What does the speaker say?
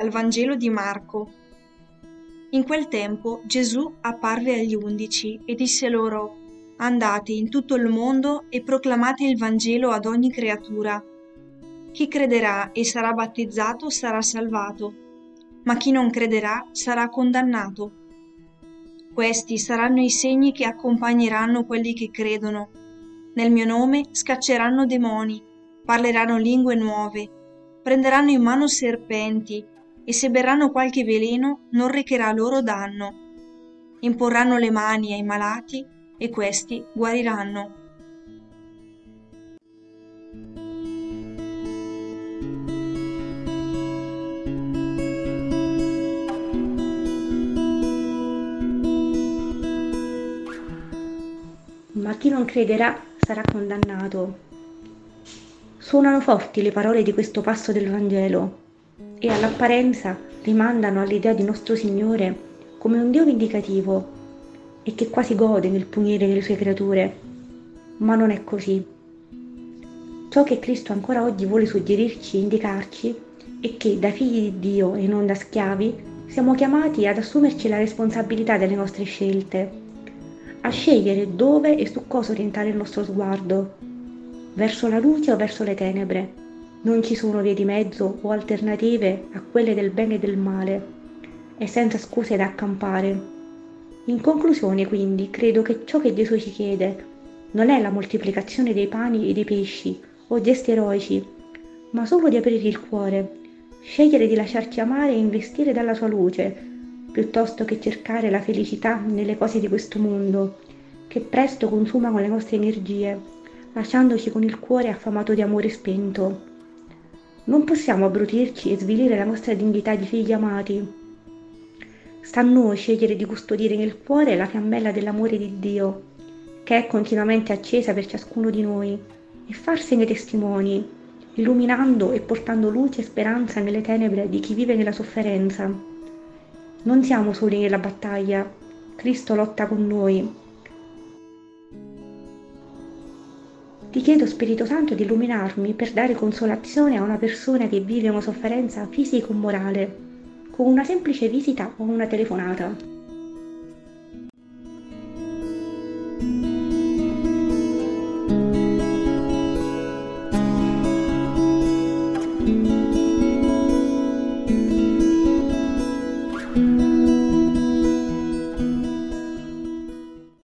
dal Vangelo di Marco. In quel tempo Gesù apparve agli undici e disse loro, Andate in tutto il mondo e proclamate il Vangelo ad ogni creatura. Chi crederà e sarà battezzato sarà salvato, ma chi non crederà sarà condannato. Questi saranno i segni che accompagneranno quelli che credono. Nel mio nome scacceranno demoni, parleranno lingue nuove prenderanno in mano serpenti e se berranno qualche veleno non recherà loro danno. Imporranno le mani ai malati e questi guariranno. Ma chi non crederà sarà condannato. Suonano forti le parole di questo passo del Vangelo e all'apparenza rimandano all'idea di nostro Signore come un Dio vendicativo e che quasi gode nel punire le sue creature. Ma non è così. Ciò che Cristo ancora oggi vuole suggerirci e indicarci è che da figli di Dio e non da schiavi siamo chiamati ad assumerci la responsabilità delle nostre scelte, a scegliere dove e su cosa orientare il nostro sguardo verso la luce o verso le tenebre. Non ci sono vie di mezzo o alternative a quelle del bene e del male, e senza scuse da accampare. In conclusione, quindi, credo che ciò che Gesù ci chiede non è la moltiplicazione dei pani e dei pesci o gesti eroici, ma solo di aprire il cuore, scegliere di lasciarci amare e investire dalla sua luce, piuttosto che cercare la felicità nelle cose di questo mondo, che presto consumano le nostre energie lasciandoci con il cuore affamato di amore spento. Non possiamo abbrutirci e svilire la nostra dignità di figli amati. Sta a noi scegliere di custodire nel cuore la fiammella dell'amore di Dio, che è continuamente accesa per ciascuno di noi, e farsene testimoni, illuminando e portando luce e speranza nelle tenebre di chi vive nella sofferenza. Non siamo soli nella battaglia, Cristo lotta con noi Ti chiedo, Spirito Santo, di illuminarmi per dare consolazione a una persona che vive una sofferenza fisica o morale, con una semplice visita o una telefonata. thank